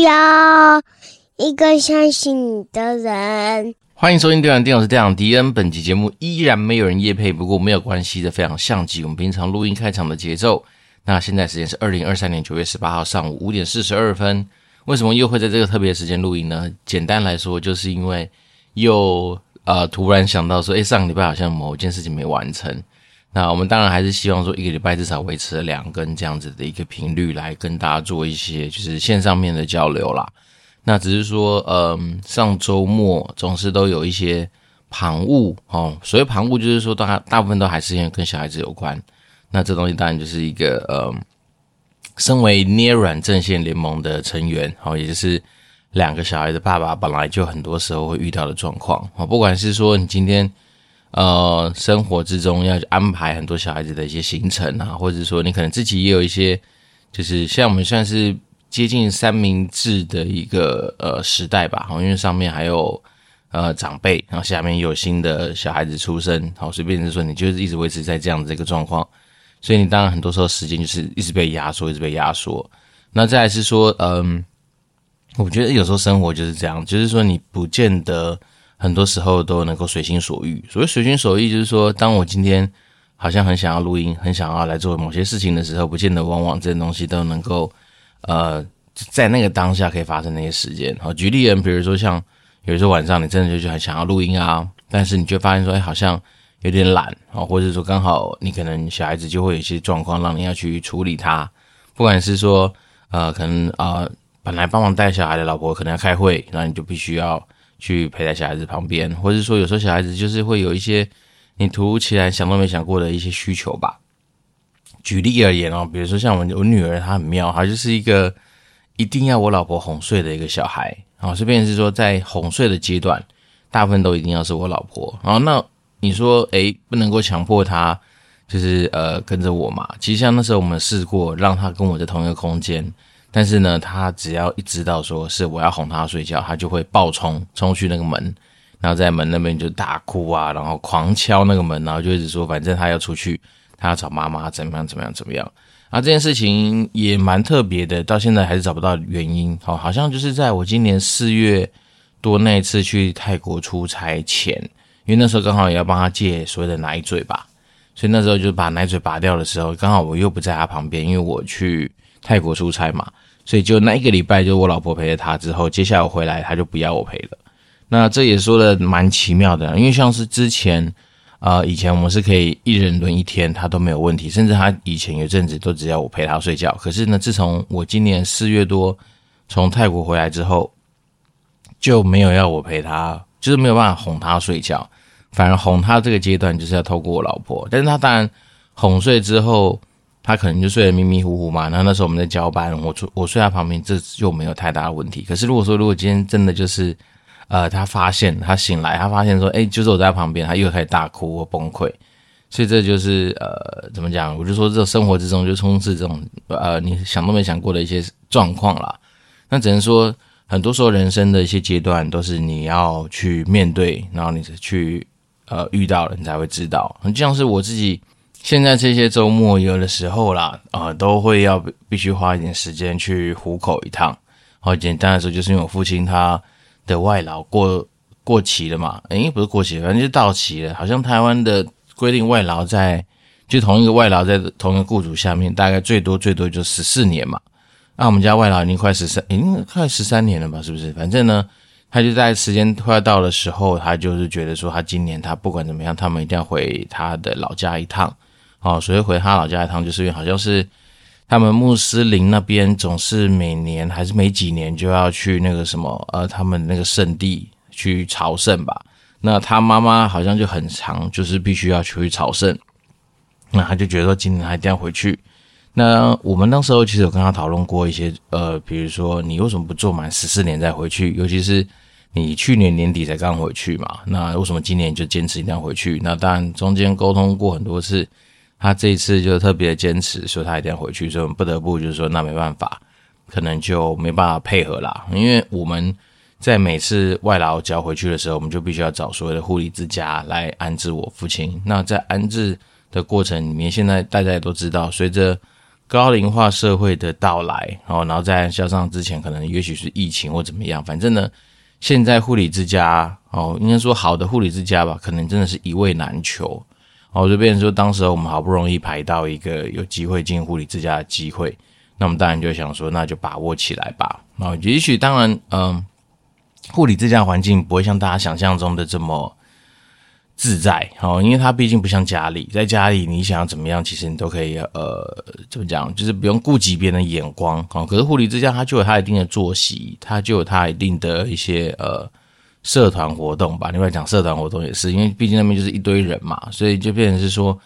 要一个相信你的人。欢迎收听《电玩店》，我是店长迪恩。本期节目依然没有人夜配，不过没有关系的，非常像极我们平常录音开场的节奏。那现在时间是二零二三年九月十八号上午五点四十二分。为什么又会在这个特别的时间录音呢？简单来说，就是因为又呃突然想到说，诶，上个礼拜好像某一件事情没完成。那我们当然还是希望说，一个礼拜至少维持两更这样子的一个频率，来跟大家做一些就是线上面的交流啦。那只是说，嗯，上周末总是都有一些旁务哦。所谓旁务，就是说大大部分都还是因为跟小孩子有关。那这东西当然就是一个，嗯，身为捏软阵线联盟的成员，哦，也就是两个小孩的爸爸，本来就很多时候会遇到的状况哦。不管是说你今天。呃，生活之中要安排很多小孩子的一些行程啊，或者说你可能自己也有一些，就是像我们算是接近三明治的一个呃时代吧，好，因为上面还有呃长辈，然后下面有新的小孩子出生，好，随便是说你就是一直维持在这样的一个状况，所以你当然很多时候时间就是一直被压缩，一直被压缩。那再来是说，嗯，我觉得有时候生活就是这样，就是说你不见得。很多时候都能够随心所欲。所谓随心所欲，就是说，当我今天好像很想要录音，很想要来做某些事情的时候，不见得往往这些东西都能够，呃，在那个当下可以发生那些时间。好，举例人，比如说像有时候晚上你真的就很想要录音啊，但是你就发现说，哎，好像有点懒啊，或者说刚好你可能小孩子就会有一些状况，让你要去处理它。不管是说，呃，可能啊，呃，本来帮忙带小孩的老婆可能要开会，那你就必须要。去陪在小孩子旁边，或者说有时候小孩子就是会有一些你突如其来想都没想过的一些需求吧。举例而言哦，比如说像我我女儿她很妙，她就是一个一定要我老婆哄睡的一个小孩。然后这边是说在哄睡的阶段，大部分都一定要是我老婆。然后那你说诶，不能够强迫她就是呃跟着我嘛？其实像那时候我们试过让她跟我在同一个空间。但是呢，他只要一知道说是我要哄他睡觉，他就会暴冲冲去那个门，然后在门那边就大哭啊，然后狂敲那个门，然后就一直说反正他要出去，他要找妈妈，怎么样怎么样怎么样。啊，这件事情也蛮特别的，到现在还是找不到原因。好，好像就是在我今年四月多那一次去泰国出差前，因为那时候刚好也要帮他戒所谓的奶嘴吧，所以那时候就把奶嘴拔掉的时候，刚好我又不在他旁边，因为我去。泰国出差嘛，所以就那一个礼拜，就我老婆陪着他之后，接下来我回来，他就不要我陪了。那这也说的蛮奇妙的，因为像是之前，啊、以前我们是可以一人轮一天，他都没有问题，甚至他以前有阵子都只要我陪他睡觉。可是呢，自从我今年四月多从泰国回来之后，就没有要我陪他，就是没有办法哄他睡觉，反而哄他这个阶段就是要透过我老婆。但是他当然哄睡之后。他可能就睡得迷迷糊糊嘛，然后那时候我们在交班，我睡我睡他旁边，这就没有太大的问题。可是如果说如果今天真的就是，呃，他发现他醒来，他发现说，哎，就是我在旁边，他又开始大哭或崩溃，所以这就是呃，怎么讲？我就说这生活之中就充斥这种呃，你想都没想过的一些状况啦。那只能说，很多时候人生的一些阶段都是你要去面对，然后你去呃遇到了，你才会知道。就像是我自己。现在这些周末有的时候啦，啊、都会要必须花一点时间去虎口一趟。好，简单来说，就是因为我父亲他的外劳过过期了嘛，诶，不是过期，反正就到期了。好像台湾的规定，外劳在就同一个外劳在同一个雇主下面，大概最多最多就十四年嘛。那我们家外劳已经快十三，已经快十三年了吧？是不是？反正呢。他就在时间快要到的时候，他就是觉得说，他今年他不管怎么样，他们一定要回他的老家一趟。哦，所以回他老家一趟，就是因为好像是他们穆斯林那边总是每年还是每几年就要去那个什么呃，他们那个圣地去朝圣吧。那他妈妈好像就很常，就是必须要去朝圣。那他就觉得说，今年他一定要回去。那我们那时候其实有跟他讨论过一些，呃，比如说你为什么不做满十四年再回去？尤其是你去年年底才刚回去嘛，那为什么今年就坚持一定要回去？那当然中间沟通过很多次，他这一次就特别坚持说他一定要回去，所以我们不得不就是说那没办法，可能就没办法配合啦。因为我们在每次外劳交回去的时候，我们就必须要找所谓的护理之家来安置我父亲。那在安置的过程里面，现在大家也都知道，随着高龄化社会的到来，哦，然后再加上之前可能也许是疫情或怎么样，反正呢，现在护理之家，哦，应该说好的护理之家吧，可能真的是一位难求，哦，就变成说，当时我们好不容易排到一个有机会进护理之家的机会，那我们当然就想说，那就把握起来吧，哦，也许当然，嗯、呃，护理之家环境不会像大家想象中的这么。自在哦，因为它毕竟不像家里，在家里你想要怎么样，其实你都可以呃，怎么讲，就是不用顾及别人的眼光哦。可是护理之家它就有它一定的作息，它就有它一定的一些呃社团活动吧。另外讲社团活动也是，因为毕竟那边就是一堆人嘛，所以就变成是说，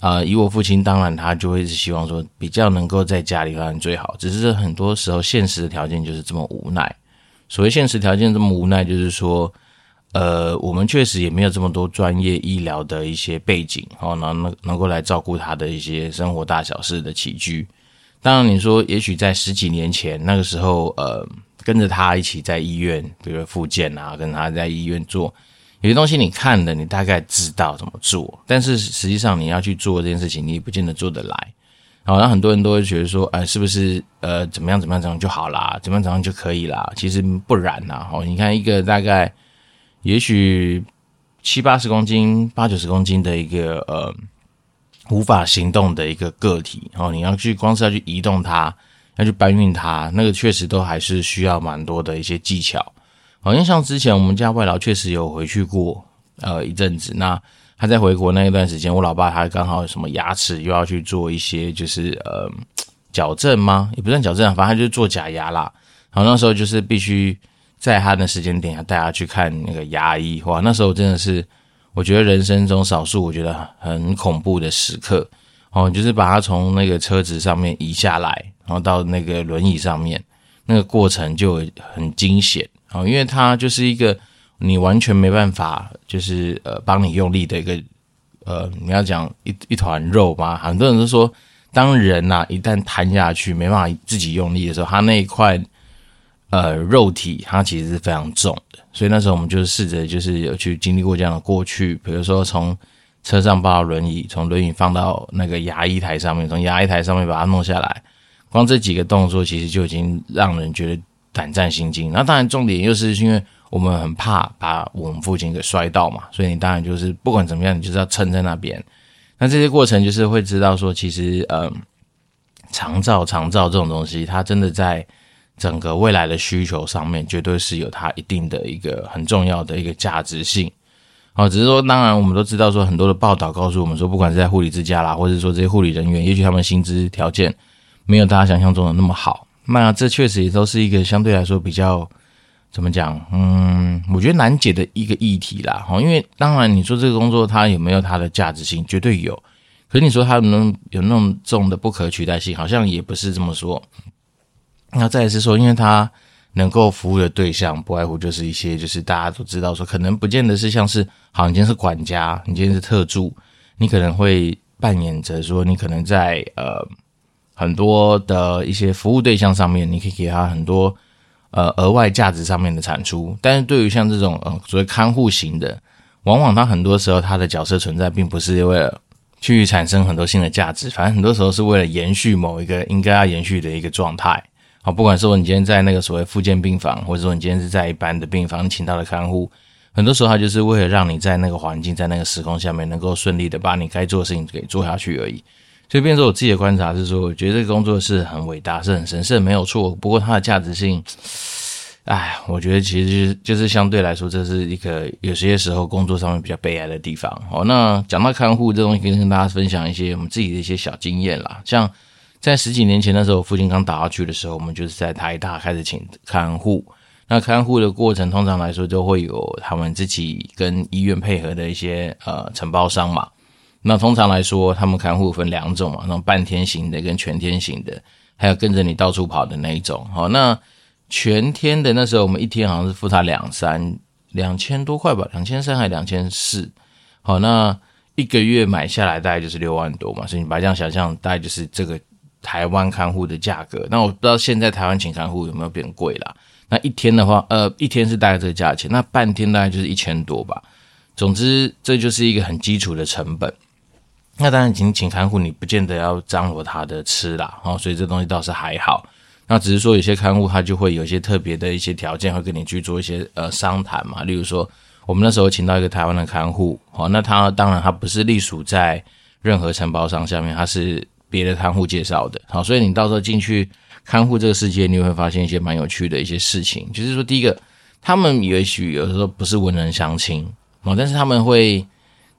呃，以我父亲，当然他就会是希望说比较能够在家里当然最好，只是很多时候现实的条件就是这么无奈。所谓现实条件这么无奈，就是说。呃，我们确实也没有这么多专业医疗的一些背景，哦，能能能够来照顾他的一些生活大小事的起居。当然，你说也许在十几年前那个时候，呃，跟着他一起在医院，比如说复健啊，跟他在医院做有些东西，你看了，你大概知道怎么做，但是实际上你要去做这件事情，你也不见得做得来。好，那很多人都会觉得说，哎，是不是呃，怎么样怎么样怎么样就好啦，怎么样怎样就可以啦？其实不然呐，哦，你看一个大概。也许七八十公斤、八九十公斤的一个呃无法行动的一个个体哦，你要去光是要去移动它，要去搬运它，那个确实都还是需要蛮多的一些技巧。好像像之前我们家外劳确实有回去过呃一阵子，那他在回国那一段时间，我老爸他刚好什么牙齿又要去做一些就是呃矫正吗？也不算矫正，反正他就是做假牙啦。然后，那时候就是必须。在他的时间点，要带他去看那个牙医，哇，那时候真的是我觉得人生中少数我觉得很恐怖的时刻哦，就是把他从那个车子上面移下来，然后到那个轮椅上面，那个过程就很惊险哦，因为它就是一个你完全没办法，就是呃帮你用力的一个呃，你要讲一一团肉嘛，很多人都说，当人呐、一旦瘫下去没办法自己用力的时候，他那一块。呃，肉体它其实是非常重的，所以那时候我们就试着就是有去经历过这样的过去，比如说从车上抱到轮椅，从轮椅放到那个牙医台上面，从牙医台上面把它弄下来，光这几个动作其实就已经让人觉得胆战心惊。那当然重点又是因为我们很怕把我们父亲给摔到嘛，所以你当然就是不管怎么样，你就是要撑在那边。那这些过程就是会知道说，其实呃，长照长照这种东西，它真的在。整个未来的需求上面，绝对是有它一定的一个很重要的一个价值性。哦，只是说，当然我们都知道说，很多的报道告诉我们说，不管是在护理之家啦，或者说这些护理人员，也许他们薪资条件没有大家想象中的那么好。那这确实也都是一个相对来说比较怎么讲？嗯，我觉得难解的一个议题啦。哦，因为当然你说这个工作它有没有它的价值性，绝对有。可是你说它能有那种重的不可取代性，好像也不是这么说。那再是说，因为它能够服务的对象不外乎就是一些，就是大家都知道说，可能不见得是像是，好，你今天是管家，你今天是特助，你可能会扮演着说，你可能在呃很多的一些服务对象上面，你可以给他很多呃额外价值上面的产出。但是对于像这种呃所谓看护型的，往往他很多时候他的角色存在，并不是为了去产生很多新的价值，反正很多时候是为了延续某一个应该要延续的一个状态。好，不管说你今天在那个所谓复健病房，或者说你今天是在一般的病房，请到的看护，很多时候他就是为了让你在那个环境，在那个时空下面，能够顺利的把你该做的事情给做下去而已。所以，变成我自己的观察是说，我觉得这个工作是很伟大，是很神圣，没有错。不过它的价值性，哎，我觉得其实就是就是相对来说，这是一个有些时候工作上面比较悲哀的地方。好，那讲到看护这东西，可以跟大家分享一些我们自己的一些小经验啦，像。在十几年前的时候，我父亲刚打下去的时候，我们就是在台大开始请看护。那看护的过程，通常来说都会有他们自己跟医院配合的一些呃承包商嘛。那通常来说，他们看护分两种嘛，那种半天型的跟全天型的，还有跟着你到处跑的那一种。好，那全天的那时候，我们一天好像是付他两三两千多块吧，两千三还两千四。好，那一个月买下来大概就是六万多嘛，所以你把这样想象，大概就是这个。台湾看护的价格，那我不知道现在台湾请看护有没有变贵啦。那一天的话，呃，一天是大概这个价钱，那半天大概就是一千多吧。总之，这就是一个很基础的成本。那当然，请请看护，你不见得要张罗他的吃啦，哦，所以这东西倒是还好。那只是说有些看护他就会有一些特别的一些条件，会跟你去做一些呃商谈嘛。例如说，我们那时候请到一个台湾的看护，哦，那他当然他不是隶属在任何承包商下面，他是别的看护介绍的，好，所以你到时候进去看护这个世界，你会发现一些蛮有趣的一些事情。就是说，第一个，他们也许有时候不是文人相亲哦，但是他们会。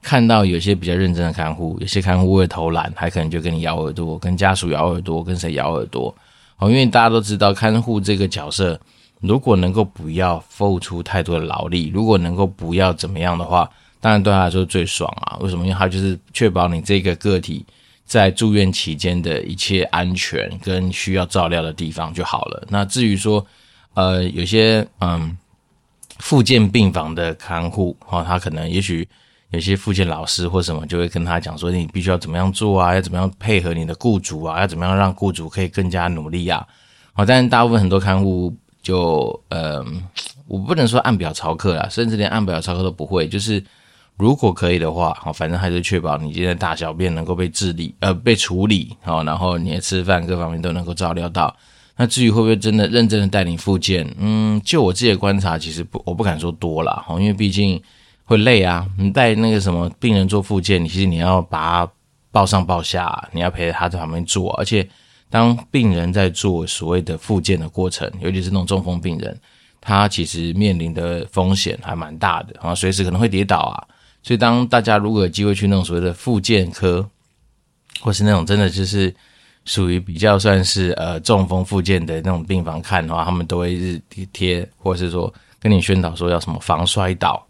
看到有些比较认真的看护，有些看护为了偷懒，还可能就跟你咬耳朵，跟家属咬耳朵，跟谁咬耳朵哦。因为大家都知道，看护这个角色，如果能够不要付出太多的劳力，如果能够不要怎么样的话，当然对他来说最爽啊。为什么？因为他就是确保你这个个体在住院期间的一切安全跟需要照料的地方就好了。那至于说，呃，有些嗯，复健病房的看护哦，他可能也许。有些复健老师或什么就会跟他讲说，你必须要怎么样做啊，要怎么样配合你的雇主啊，要怎么样让雇主可以更加努力啊。好，但是大部分很多看护就，呃，我不能说按表操课啦，甚至连按表操课都不会。就是如果可以的话，好，反正还是确保你今天大小便能够被治理，呃，被处理，好，然后你的吃饭各方面都能够照料到。那至于会不会真的认真的带你复健，嗯，就我自己的观察，其实不，我不敢说多啦，因为毕竟。会累啊！你带那个什么病人做复健，你其实你要把他抱上抱下，你要陪着他在旁边做。而且，当病人在做所谓的复健的过程，尤其是那种中风病人，他其实面临的风险还蛮大的啊，随时可能会跌倒啊。所以，当大家如果有机会去那种所谓的复健科，或是那种真的就是属于比较算是呃中风复健的那种病房看的话，他们都会是贴贴，或是说跟你宣导说要什么防摔倒。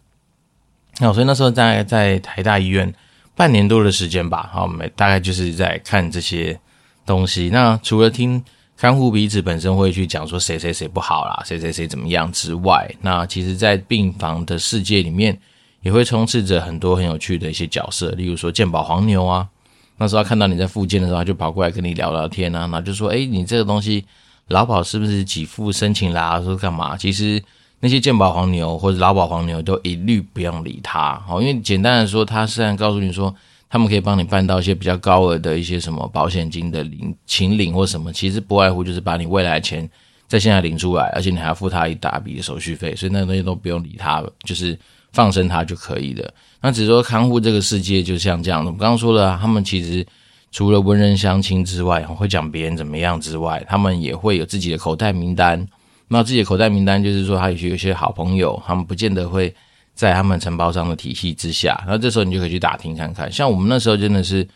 那所以那时候在在台大医院半年多的时间吧，好，每大概就是在看这些东西。那除了听看护彼此本身会去讲说谁谁谁不好啦，谁谁谁怎么样之外，那其实在病房的世界里面也会充斥着很多很有趣的一些角色，例如说健保黄牛啊，那时候看到你在复健的时候，他就跑过来跟你聊聊天啊，然后就说，诶，你这个东西劳保是不是给付申请啦？说干嘛？其实。那些健保黄牛或者劳保黄牛都一律不用理他，哦，因为简单的说，他虽然告诉你说他们可以帮你办到一些比较高额的一些什么保险金的领请领或什么，其实不外乎就是把你未来钱在现在领出来，而且你还要付他一大笔的手续费，所以那东西都不用理他，就是放生他就可以了。那只是说看护这个世界就像这样的，我们刚刚说了，他们其实除了文人相亲之外，会讲别人怎么样之外，他们也会有自己的口袋名单。那自己的口袋名单就是说，他有些有些好朋友，他们不见得会在他们承包商的体系之下。那这时候你就可以去打听看看。像我们那时候真的是，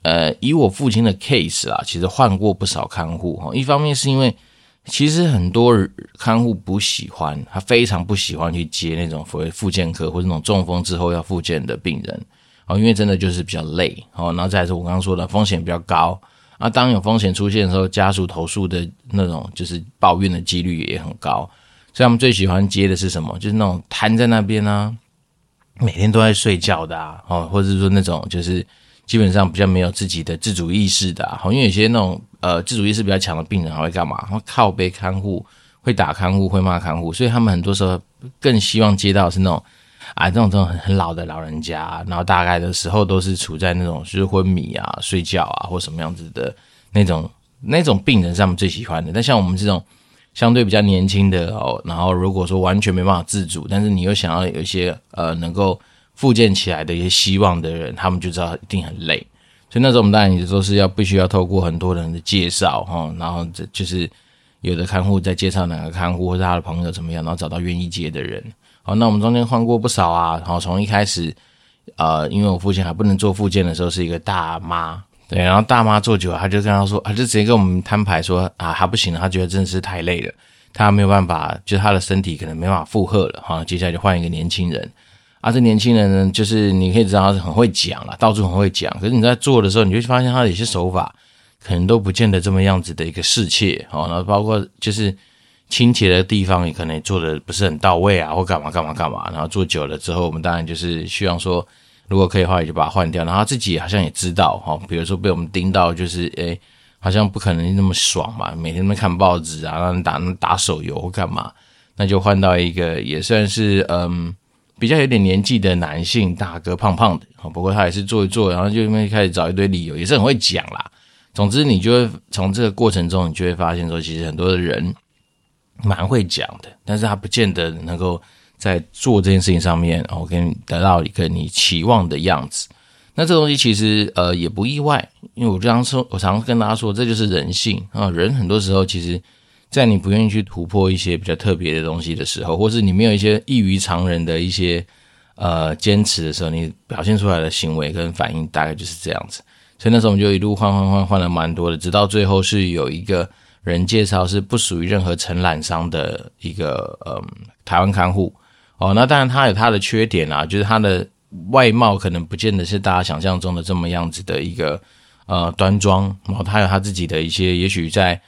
呃，以我父亲的 case 啊，其实换过不少看护哈。一方面是因为其实很多看护不喜欢，他非常不喜欢去接那种所谓复健科或者那种中风之后要复健的病人哦，因为真的就是比较累哦。然后再是我刚刚说的风险比较高。啊，当有风险出现的时候，家属投诉的那种就是抱怨的几率也很高，所以他们最喜欢接的是什么？就是那种瘫在那边啊，每天都在睡觉的啊，哦，或者是说那种就是基本上比较没有自己的自主意识的啊，因为有些那种呃自主意识比较强的病人还会干嘛？会靠背看护，会打看护，会骂看护，所以他们很多时候更希望接到是那种。啊，这种这种很很老的老人家，然后大概的时候都是处在那种就是昏迷啊、睡觉啊或什么样子的那种那种病人是他们最喜欢的。但像我们这种相对比较年轻的哦，然后如果说完全没办法自主，但是你又想要有一些呃能够复健起来的一些希望的人，他们就知道一定很累。所以那时候我们当然也都是要必须要透过很多人的介绍哈，然后这就是有的看护在介绍哪个看护或者他的朋友怎么样，然后找到愿意接的人。好，那我们中间换过不少啊。然后，从一开始，呃，因为我父亲还不能做复健的时候，是一个大妈，对，然后大妈做久了，他就跟他说，他就直接跟我们摊牌说，啊，他不行了，他觉得真的是太累了，他没有办法，就是他的身体可能没法负荷了。好，接下来就换一个年轻人，啊，这年轻人呢，就是你可以知道他是很会讲了，到处很会讲，可是你在做的时候，你就发现他有些手法可能都不见得这么样子的一个适切。哦，然后包括就是。清洁的地方也可能做的不是很到位啊，或干嘛干嘛干嘛，然后做久了之后，我们当然就是希望说，如果可以的话，也就把它换掉。然后他自己好像也知道哈，比如说被我们盯到，就是诶，好像不可能那么爽嘛，每天都看报纸啊，让人打打手游或干嘛，那就换到一个也算是嗯比较有点年纪的男性大哥，胖胖的，不过他也是做一做，然后就因为开始找一堆理由，也是很会讲啦。总之，你就会从这个过程中，你就会发现说，其实很多的人蛮会讲的，但是他不见得能够在做这件事情上面，然后给你得到一个你期望的样子。那这东西其实呃也不意外，因为我经常说，我常常跟大家说，这就是人性啊。人很多时候其实，在你不愿意去突破一些比较特别的东西的时候，或是你没有一些异于常人的一些呃坚持的时候，你表现出来的行为跟反应大概就是这样子。所以那时候我们就一路换换换换了蛮多的，直到最后是有一个人介绍是不属于任何承揽商的一个嗯台湾看护。哦，那当然他有他的缺点啊，就是他的外貌可能不见得是大家想象中的这么样子的一个呃端庄，然后他有他自己的一些也许在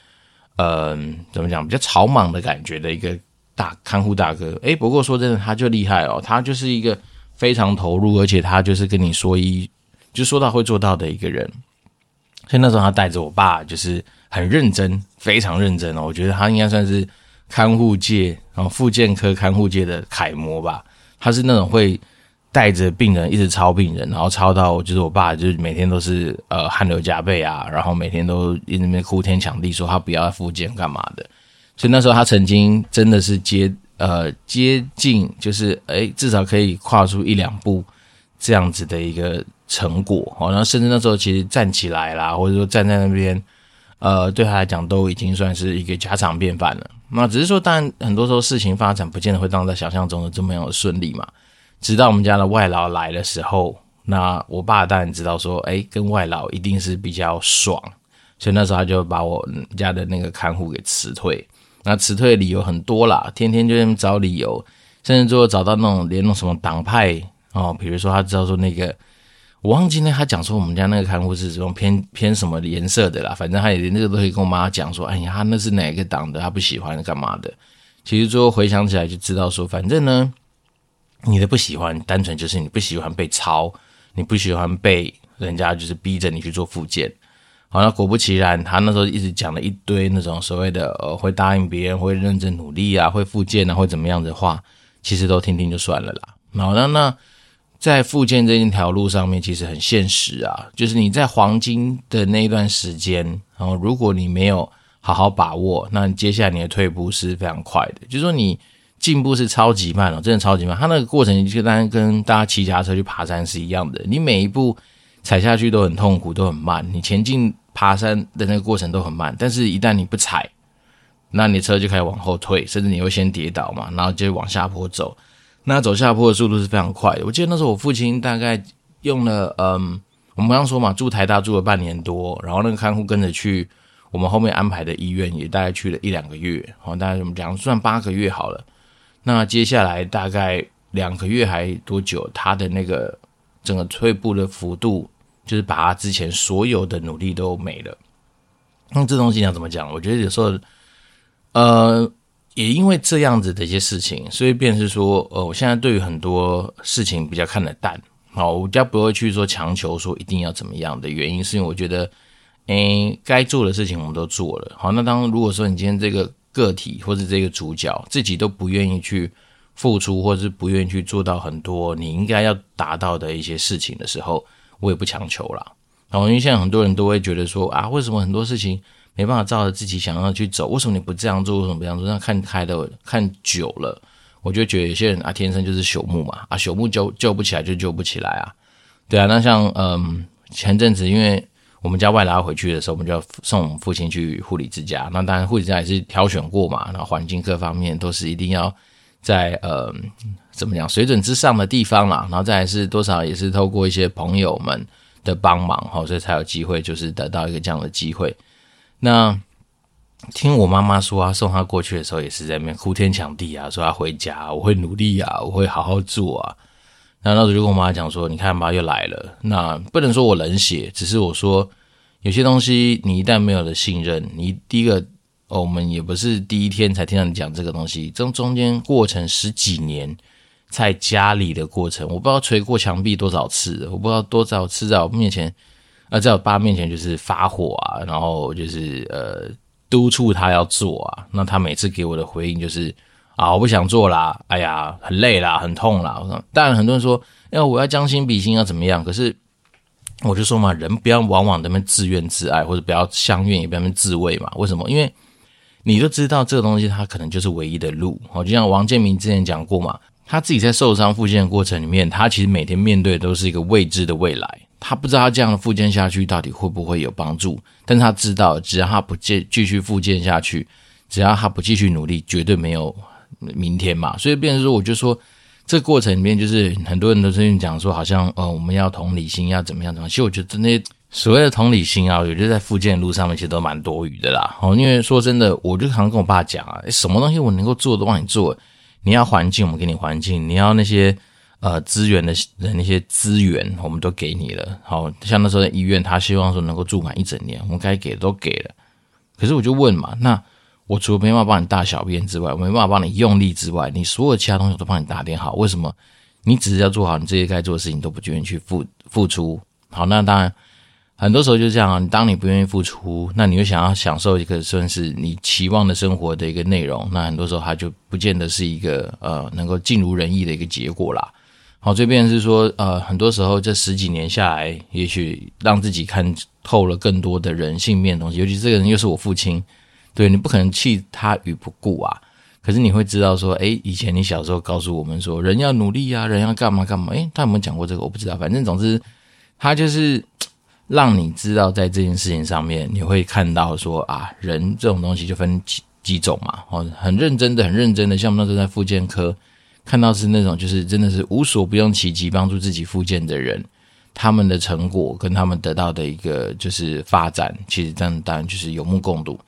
嗯怎么讲比较草莽的感觉的一个大看护大哥，诶，不过说真的他就厉害哦，他就是一个非常投入，而且他就是跟你说一。就说到会做到的一个人，所以那时候他带着我爸，就是很认真，非常认真哦。我觉得他应该算是看护界，然后复健科看护界的楷模吧。他是那种会带着病人一直操病人，然后操到就是我爸就是每天都是呃汗流浃背啊，然后每天都一直在那边哭天抢地说他不要复健干嘛的。所以那时候他曾经真的是接呃接近，就是诶至少可以跨出一两步这样子的一个。成果哦，然后甚至那时候其实站起来啦，或者说站在那边，呃，对他来讲都已经算是一个家常便饭了。那只是说，当然很多时候事情发展不见得会当在想象中的这么样的顺利嘛。直到我们家的外劳来的时候，那我爸当然知道说，哎，跟外劳一定是比较爽，所以那时候他就把我家的那个看护给辞退。那辞退的理由很多啦，天天就找理由，甚至最后找到那种连那种什么党派哦，比如说他知道说那个。我忘记那他讲说我们家那个看护是这种偏偏什么颜色的啦，反正他也连这个都可以跟我妈讲说，哎呀，他那是哪个党的，他不喜欢干嘛的。其实最后回想起来就知道说，反正呢，你的不喜欢单纯就是你不喜欢被抄，你不喜欢被人家就是逼着你去做复健。好，那果不其然，他那时候一直讲了一堆那种所谓的呃会答应别人会认真努力啊，会复健啊，会怎么样的话，其实都听听就算了啦。好，那那。在复健这一条路上面，其实很现实啊，就是你在黄金的那一段时间，然后如果你没有好好把握，那接下来你的退步是非常快的，就是说你进步是超级慢哦，真的超级慢。它那个过程就当然跟大家骑脚踏车去爬山是一样的，你每一步踩下去都很痛苦，都很慢，你前进爬山的那个过程都很慢，但是一旦你不踩，那你车就开始往后退，甚至你会先跌倒嘛，然后就往下坡走。那走下坡的速度是非常快的。我记得那时候我父亲大概用了，嗯，我们刚刚说嘛，住台大住了半年多，然后那个看护跟着去我们后面安排的医院，也大概去了一两个月，好，大概我们讲算八个月好了。那接下来大概两个月还多久，他的那个整个退步的幅度，就是把他之前所有的努力都没了。那这东西你要怎么讲？我觉得有时候，呃。也因为这样子的一些事情，所以便是说，呃，我现在对于很多事情比较看得淡，好，我比较不会去说强求说一定要怎么样的原因，是因为我觉得，诶，该做的事情我们都做了，好，那当如果说你今天这个个体或者这个主角自己都不愿意去付出，或者是不愿意去做到很多你应该要达到的一些事情的时候，我也不强求啦。好，因为现在很多人都会觉得说啊，为什么很多事情？没办法照着自己想要去走，为什么你不这样做？为什么不这样做？那看开的看久了，我就觉得有些人啊，天生就是朽木嘛，啊，朽木救救不起来就救不起来啊，对啊。那像嗯，前阵子因为我们家外劳回去的时候，我们就要送我们父亲去护理之家。那当然护理之家也是挑选过嘛，那环境各方面都是一定要在呃怎么讲水准之上的地方啦。然后再是多少也是透过一些朋友们的帮忙哈，所以才有机会就是得到一个这样的机会。那听我妈妈说啊，送她过去的时候也是在那边哭天抢地啊，说要回家，我会努力啊，我会好好做啊。那那时候就跟我妈讲说，你看吧，又来了。那不能说我冷血，只是我说有些东西你一旦没有了信任，你第一个，我们也不是第一天才听到你讲这个东西，这中间过程十几年在家里的过程，我不知道捶过墙壁多少次，我不知道多少次在我面前。那在我爸面前就是发火啊，然后就是呃督促他要做啊。那他每次给我的回应就是啊，我不想做啦，哎呀，很累啦，很痛啦。我说，当然很多人说，哎，我要将心比心要怎么样？可是我就说嘛，人不要往往那边自怨自艾，或者不要相怨，也不要那边自慰嘛。为什么？因为你都知道这个东西，它可能就是唯一的路。哦，就像王建民之前讲过嘛，他自己在受伤复健的过程里面，他其实每天面对的都是一个未知的未来。他不知道这样的复健下去到底会不会有帮助，但他知道，只要他不继继续复健下去，只要他不继续努力，绝对没有明天嘛。所以，变成说，我就说，这个过程里面，就是很多人都是讲说，好像呃，我们要同理心，要怎么样怎么样。其实我觉得那些所谓的同理心啊，我觉得在复健的路上面其实都蛮多余的啦。哦，因为说真的，我就常常跟我爸讲啊，什么东西我能够做都帮你做。你要环境，我们给你环境；你要那些呃资源的的那些资源，我们都给你了。好像那时候在医院，他希望说能够住满一整年，我们该给的都给了。可是我就问嘛，那我除了没办法帮你大小便之外，我没办法帮你用力之外，你所有其他东西我都帮你打点好，为什么你只是要做好你这些该做的事情，都不愿意去付付出？好，那当然。很多时候就是这样啊，你当你不愿意付出，那你又想要享受一个算是你期望的生活的一个内容，那很多时候它就不见得是一个呃能够尽如人意的一个结果啦。好，这边是说呃，很多时候这十几年下来，也许让自己看透了更多的人性面的东西，尤其这个人又是我父亲，对，你不可能弃他于不顾啊。可是你会知道说，诶，以前你小时候告诉我们说，人要努力啊，人要干嘛干嘛，诶，他有没有讲过这个？我不知道，反正总之他就是。让你知道，在这件事情上面，你会看到说啊，人这种东西就分几几种嘛。哦，很认真的，很认真的，像我们那时候在复健科看到是那种，就是真的是无所不用其极帮助自己复健的人，他们的成果跟他们得到的一个就是发展，其实这样当然就是有目共睹。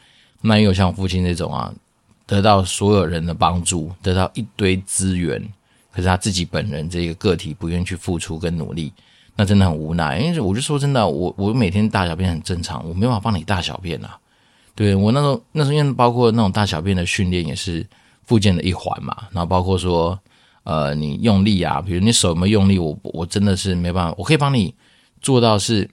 那也有像父亲那种啊，得到所有人的帮助，得到一堆资源，可是他自己本人这个个体不愿意去付出跟努力。那真的很无奈，因为我就说真的，我我每天大小便很正常，我没办法帮你大小便啊。对，我那时候那时候因为包括那种大小便的训练也是附件的一环嘛，然后包括说呃你用力啊，比如你手有没有用力，我我真的是没办法，我可以帮你做到是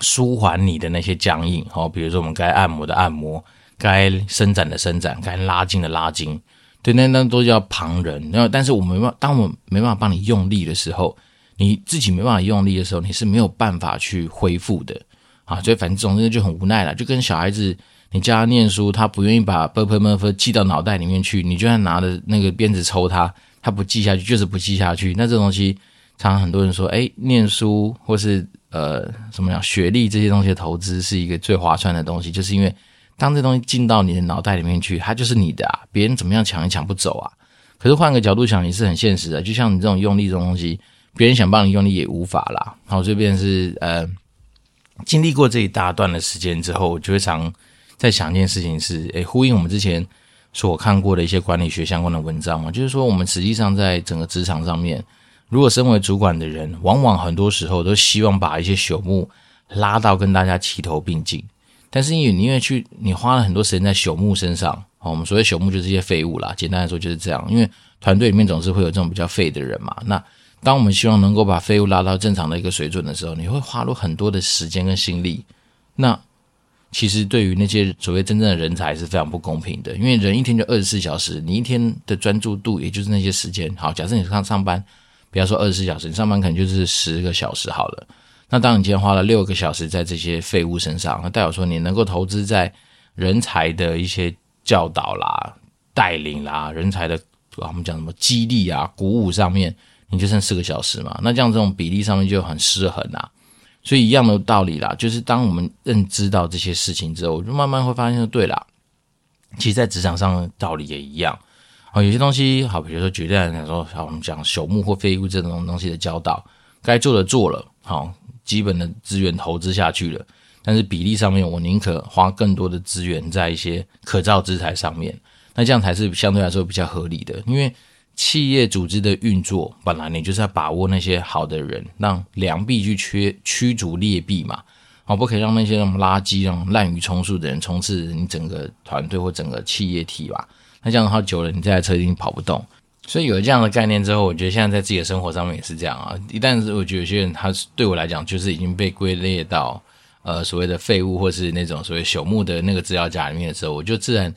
舒缓你的那些僵硬，好，比如说我们该按摩的按摩，该伸展的伸展，该拉筋的拉筋，对，那那都叫旁人。然后但是我没办法，当我没办法帮你用力的时候。你自己没办法用力的时候，你是没有办法去恢复的啊！所以反正总之就很无奈了，就跟小孩子你叫他念书，他不愿意把 burp murp 记到脑袋里面去，你就算拿着那个鞭子抽他，他不记下去就是不记下去。那这东西，常常很多人说，哎，念书或是呃什么样学历这些东西投资是一个最划算的东西，就是因为当这东西进到你的脑袋里面去，它就是你的啊，别人怎么样抢也抢不走啊。可是换个角度想，也是很现实的，就像你这种用力这种东西，别人想帮你用力也无法啦。然后这边是呃，经历过这一大段的时间之后，就会,常。在想一件事情是，诶，呼应我们之前所看过的一些管理学相关的文章嘛，就是说我们实际上在整个职场上面，如果身为主管的人，往往很多时候都希望把一些朽木拉到跟大家齐头并进，但是因为你因为去你花了很多时间在朽木身上，好，我们所谓朽木就是一些废物啦，简单来说就是这样，因为团队里面总是会有这种比较废的人嘛，那。当我们希望能够把废物拉到正常的一个水准的时候，你会花入很多的时间跟心力。那其实对于那些所谓真正的人才是非常不公平的，因为人一天就二十四小时，你一天的专注度也就是那些时间。好，假设你上上班，不要说二十四小时，你上班可能就是十个小时好了。那当你今天花了六个小时在这些废物身上，那代表说你能够投资在人才的一些教导啦、带领啦、人才的我们讲什么激励啊、鼓舞上面。你就剩四个小时嘛，那这样这种比例上面就很失衡啊，所以一样的道理啦，就是当我们认知到这些事情之后，我就慢慢会发现，对啦，其实，在职场上的道理也一样啊。有些东西，好，比如说举例来说，好，我们讲朽木或废物这种东西的教导，该做的做了，好，基本的资源投资下去了，但是比例上面，我宁可花更多的资源在一些可造之材上面，那这样才是相对来说比较合理的，因为。企业组织的运作，本来你就是要把握那些好的人，让良币去驱驱逐劣币嘛，好，不可以让那些那种垃圾、那种滥竽充数的人充斥你整个团队或整个企业体吧。那这样的话，久了你这台车已经跑不动。所以有了这样的概念之后，我觉得现在在自己的生活上面也是这样啊。一旦是我觉得有些人，他对我来讲就是已经被归类到呃所谓的废物或是那种所谓朽木的那个资料夹里面的时候，我就自然。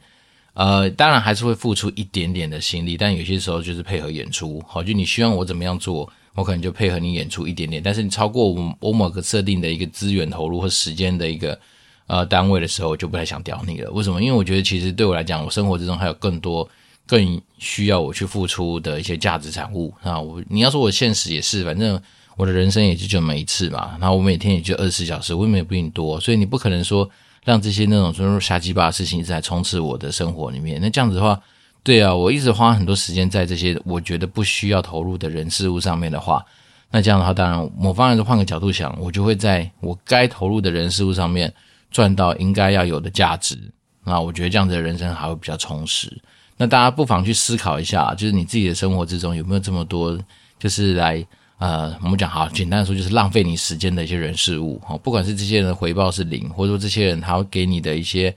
呃，当然还是会付出一点点的心力，但有些时候就是配合演出。好，就你希望我怎么样做，我可能就配合你演出一点点。但是你超过我我某个设定的一个资源投入或时间的一个呃单位的时候，我就不太想屌你了。为什么？因为我觉得其实对我来讲，我生活之中还有更多更需要我去付出的一些价值产物啊。我你要说我现实也是，反正我的人生也就这么一次嘛。然后我每天也就二十四小时，我也没有比你多，所以你不可能说。让这些那种说瞎鸡巴的事情一直在充斥我的生活里面，那这样子的话，对啊，我一直花很多时间在这些我觉得不需要投入的人事物上面的话，那这样的话，当然某方面是换个角度想，我就会在我该投入的人事物上面赚到应该要有的价值，那我觉得这样子的人生还会比较充实。那大家不妨去思考一下，就是你自己的生活之中有没有这么多，就是来。呃，我们讲好，简单的说就是浪费你时间的一些人事物，哈，不管是这些人的回报是零，或者说这些人他会给你的一些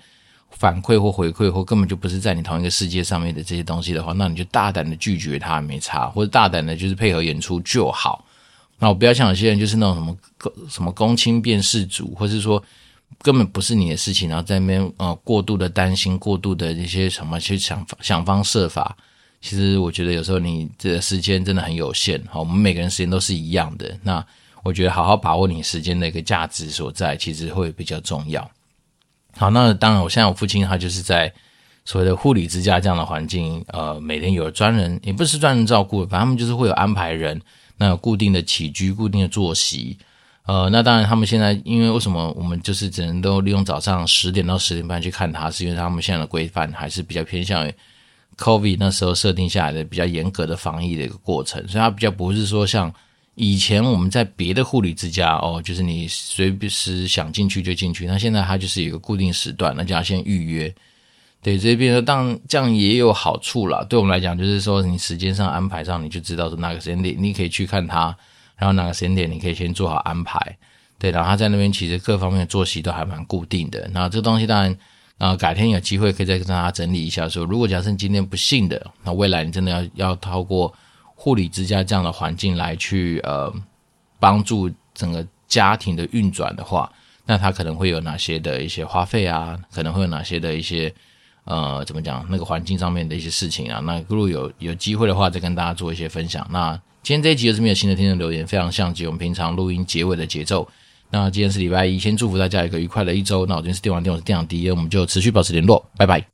反馈或回馈，或根本就不是在你同一个世界上面的这些东西的话，那你就大胆的拒绝他，没差，或者大胆的就是配合演出就好。那我不要像有些人就是那种什么什么公亲变事主，或是说根本不是你的事情，然后在那边呃过度的担心，过度的一些什么去想想方设法。其实我觉得有时候你的时间真的很有限，好，我们每个人时间都是一样的。那我觉得好好把握你时间的一个价值所在，其实会比较重要。好，那当然，我现在我父亲他就是在所谓的护理之家这样的环境，呃，每天有专人，也不是专人照顾，反正他们就是会有安排人，那有固定的起居、固定的作息。呃，那当然他们现在因为为什么我们就是只能都利用早上十点到十点半去看他，是因为他们现在的规范还是比较偏向于。COVID 那时候设定下来的比较严格的防疫的一个过程，所以它比较不是说像以前我们在别的护理之家哦，就是你随时想进去就进去。那现在它就是有一个固定时段，那就要先预约。对，这边呢，当然这样也有好处啦。对我们来讲，就是说你时间上安排上，你就知道说哪个时间点你可以去看他，然后哪个时间点你可以先做好安排。对，然后他在那边其实各方面的作息都还蛮固定的。那这个东西当然。啊，改天有机会可以再跟大家整理一下说，如果假设你今天不幸的，那未来你真的要要透过护理之家这样的环境来去呃帮助整个家庭的运转的话，那他可能会有哪些的一些花费啊？可能会有哪些的一些呃怎么讲那个环境上面的一些事情啊？那如果有有机会的话，再跟大家做一些分享。那今天这一集又是没有新的听众留言，非常像极我们平常录音结尾的节奏。那今天是礼拜一，先祝福大家一个愉快的一周。那我今天是电玩店，我是店长 D，我们就持续保持联络，拜拜。